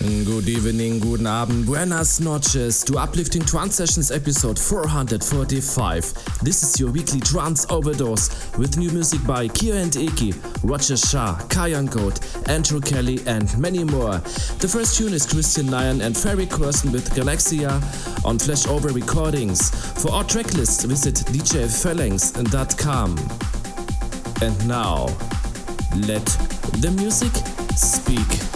Good evening, guten Abend, buenas noches to Uplifting Trance Sessions episode 445. This is your weekly trance overdose with new music by Kiyoi and Eky, Roger Shah, Kayan Code, Andrew Kelly, and many more. The first tune is Kristian Nairn and Ferry Corsten with Galaxia on Flashover Recordings. For our tracklist, visit djphalanx.com. And now, let the music speak.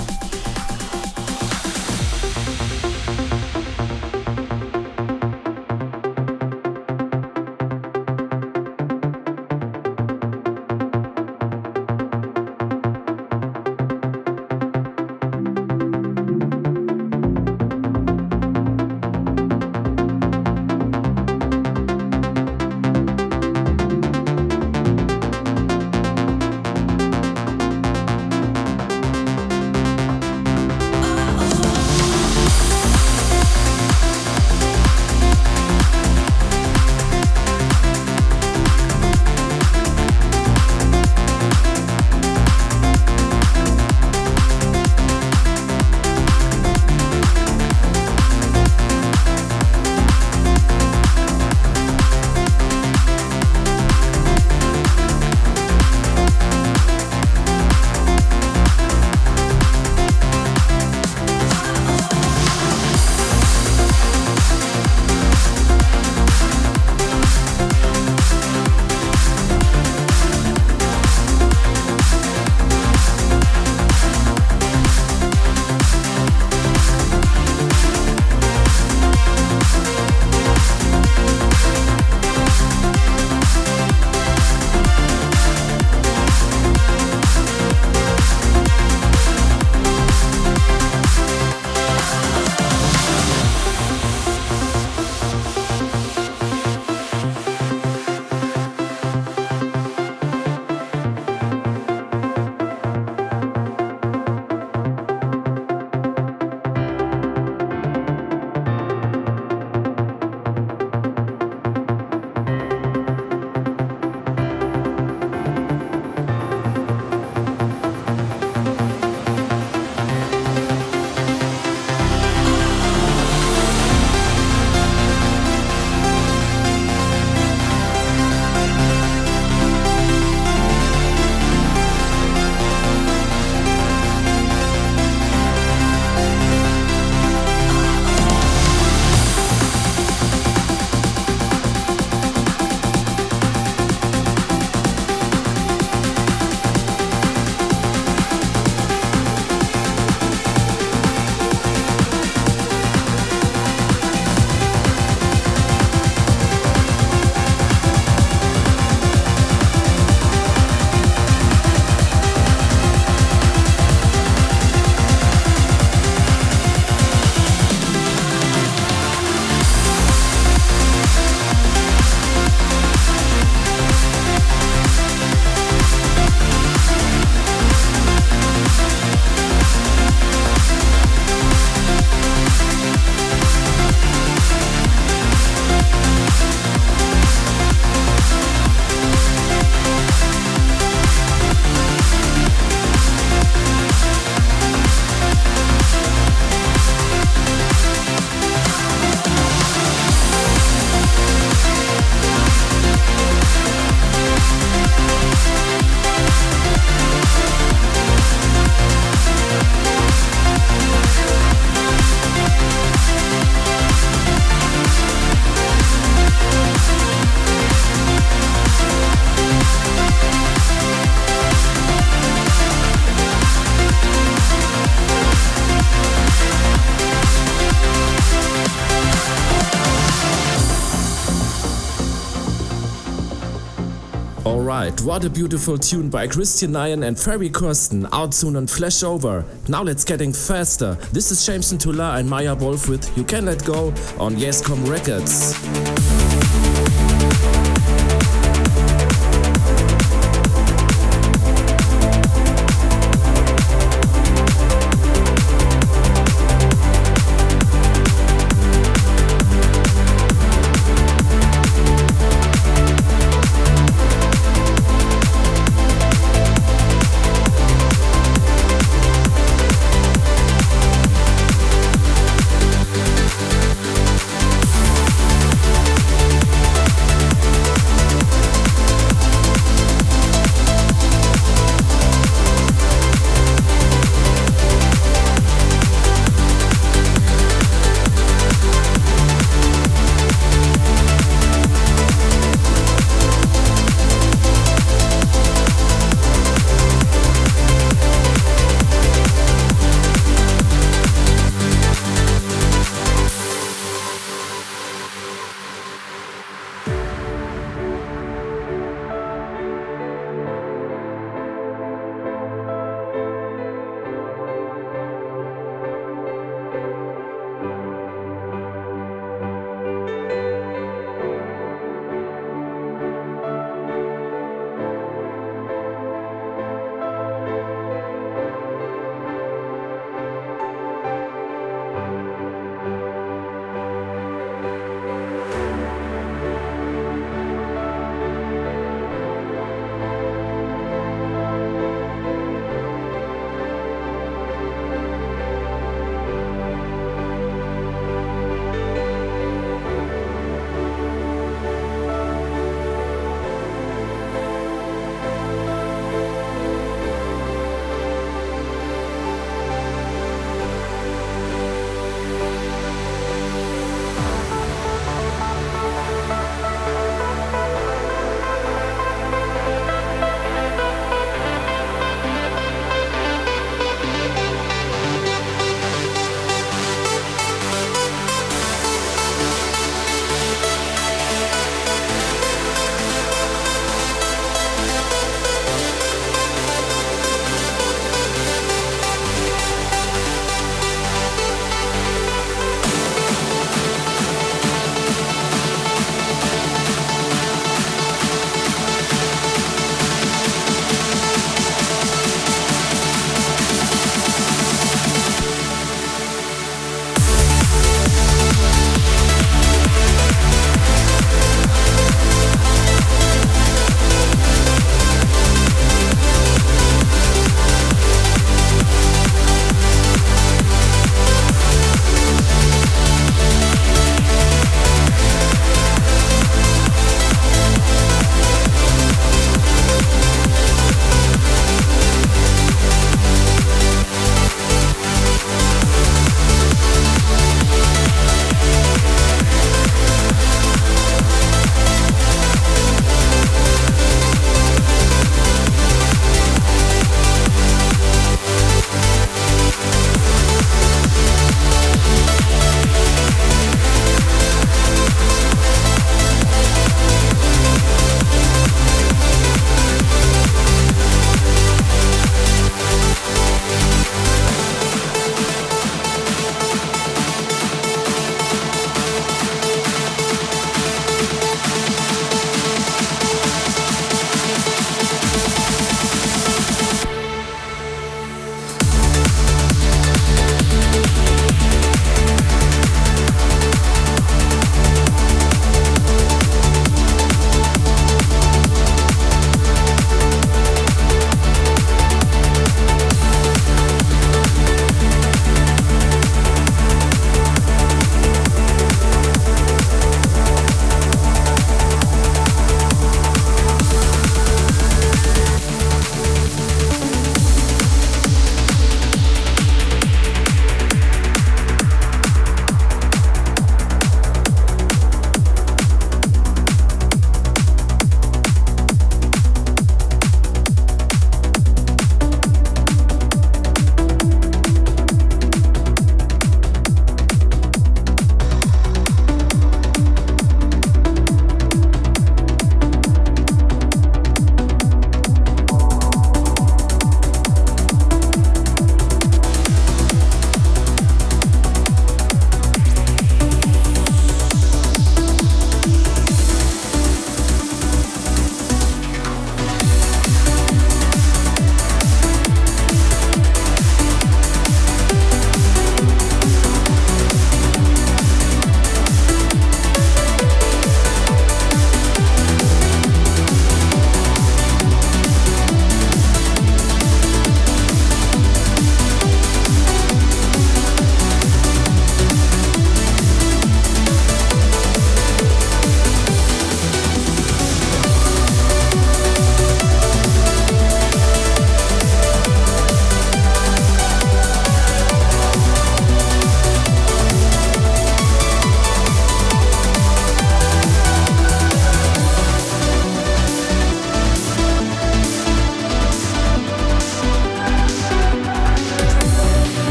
What a beautiful tune by Kristian Nairn and Ferry Corsten, out soon on Flashover. Now let's getting faster. This is Jameson Tullar and Maya Wolff with You Can Let Go on Yeiskomp Records.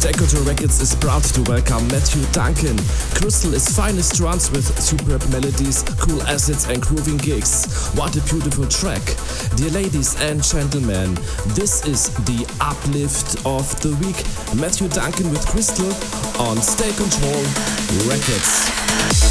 State Control Records is proud to welcome Matthew Duncan. Crystal is finest trance with superb melodies, cool assets, and grooving gigs. What a beautiful track! Dear ladies and gentlemen, this is the uplift of the week. Matthew Duncan with Crystal on State Control Records.